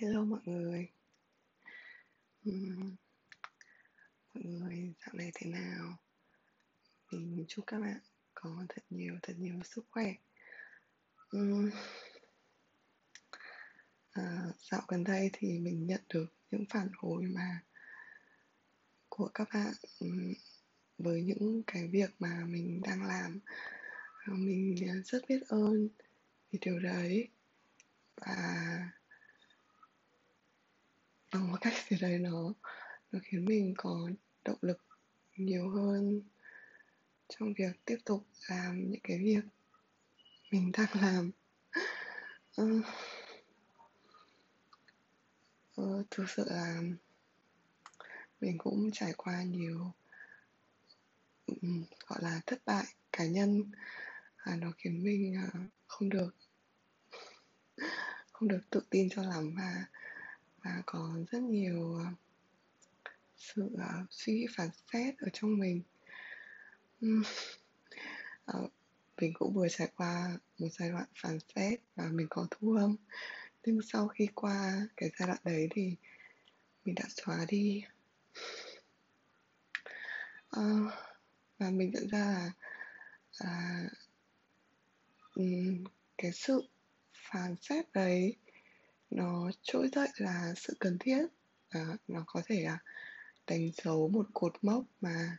Hello mọi người. Mọi người dạo này thế nào? Mình chúc các bạn có thật nhiều thật nhiều sức khỏe. À, Dạo gần đây thì mình nhận được những phản hồi mà của các bạn với những cái việc mà mình đang làm. Ờ, mình rất biết ơn vì điều đấy. Và bằng một cách gì đấy nó nó khiến mình có động lực nhiều hơn trong việc tiếp tục làm những cái việc mình đang làm. Uh, uh, thực sự là mình cũng trải qua nhiều um, gọi là thất bại cá nhân à, nó khiến mình uh, không được không được tự tin cho lắm và và có rất nhiều ờ, sự uh, suy nghĩ phản xét ở trong mình. Uh, mình cũng vừa trải qua một giai đoạn phản xét và mình có thu âm. Nhưng sau khi qua cái giai đoạn đấy thì mình đã xóa đi. Uh, và mình nhận ra là à, um, cái sự phán xét đấy nó trỗi dậy là sự cần thiết. À, nó có thể là đánh dấu một cột mốc mà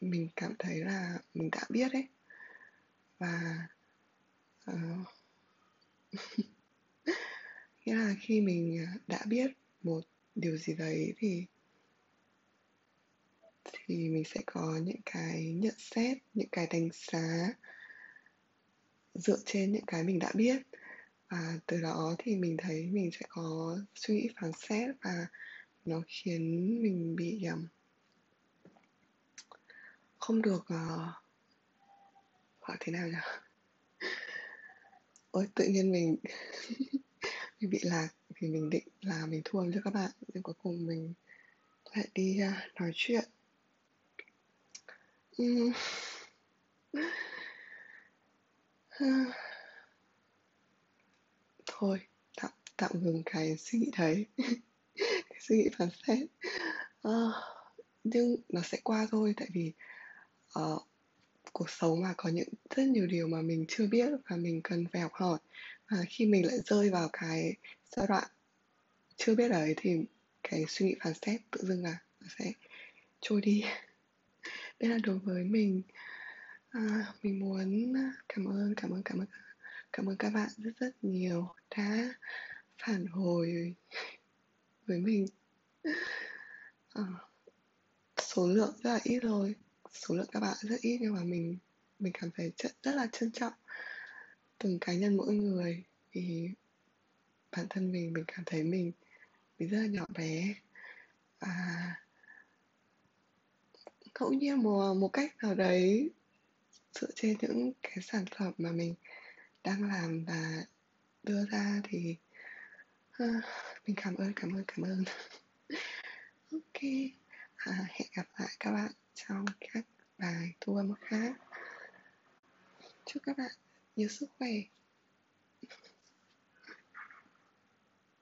mình cảm thấy là mình đã biết ấy. Và uh, nghĩa là khi mình ờ, đã biết một điều gì đấy thì thì mình sẽ có những cái nhận xét những cái đánh giá dựa trên những cái mình đã biết và từ đó thì mình thấy mình sẽ có suy nghĩ phán xét và nó khiến mình bị um, không được uh, gọi thế nào nhỉ? Ôi tự nhiên mình mình bị lạc thì mình định là mình thua cho các bạn nhưng cuối cùng mình lại đi uh, nói chuyện. Uhm. thôi tạm tạm ngừng cái suy nghĩ đấy. Cái suy nghĩ phán xét. Uh, nhưng nó sẽ qua thôi tại vì uh, cuộc sống mà có những rất nhiều điều mà mình chưa biết và mình cần phải học hỏi. Và khi mình lại rơi vào cái giai đoạn chưa biết đấy thì cái suy nghĩ phán xét tự dưng là nó sẽ trôi đi. Đây là đối với mình. À, mình muốn cảm ơn cảm ơn cảm ơn cảm ơn các bạn rất rất nhiều đã phản hồi với mình. À, số lượng rất là ít thôi. Số lượng các bạn rất ít nhưng mà mình mình cảm thấy rất, rất là trân trọng từng cá nhân mỗi người. Vì bản thân mình mình cảm thấy mình mình rất là nhỏ bé. Và ngẫu nhiên một, một cách nào đấy dựa trên những cái sản phẩm mà mình đang làm và đưa ra thì uh, mình cảm ơn cảm ơn cảm ơn. Ok à, hẹn gặp lại các bạn trong các bài thu âm khác. Chúc các bạn nhiều sức khỏe.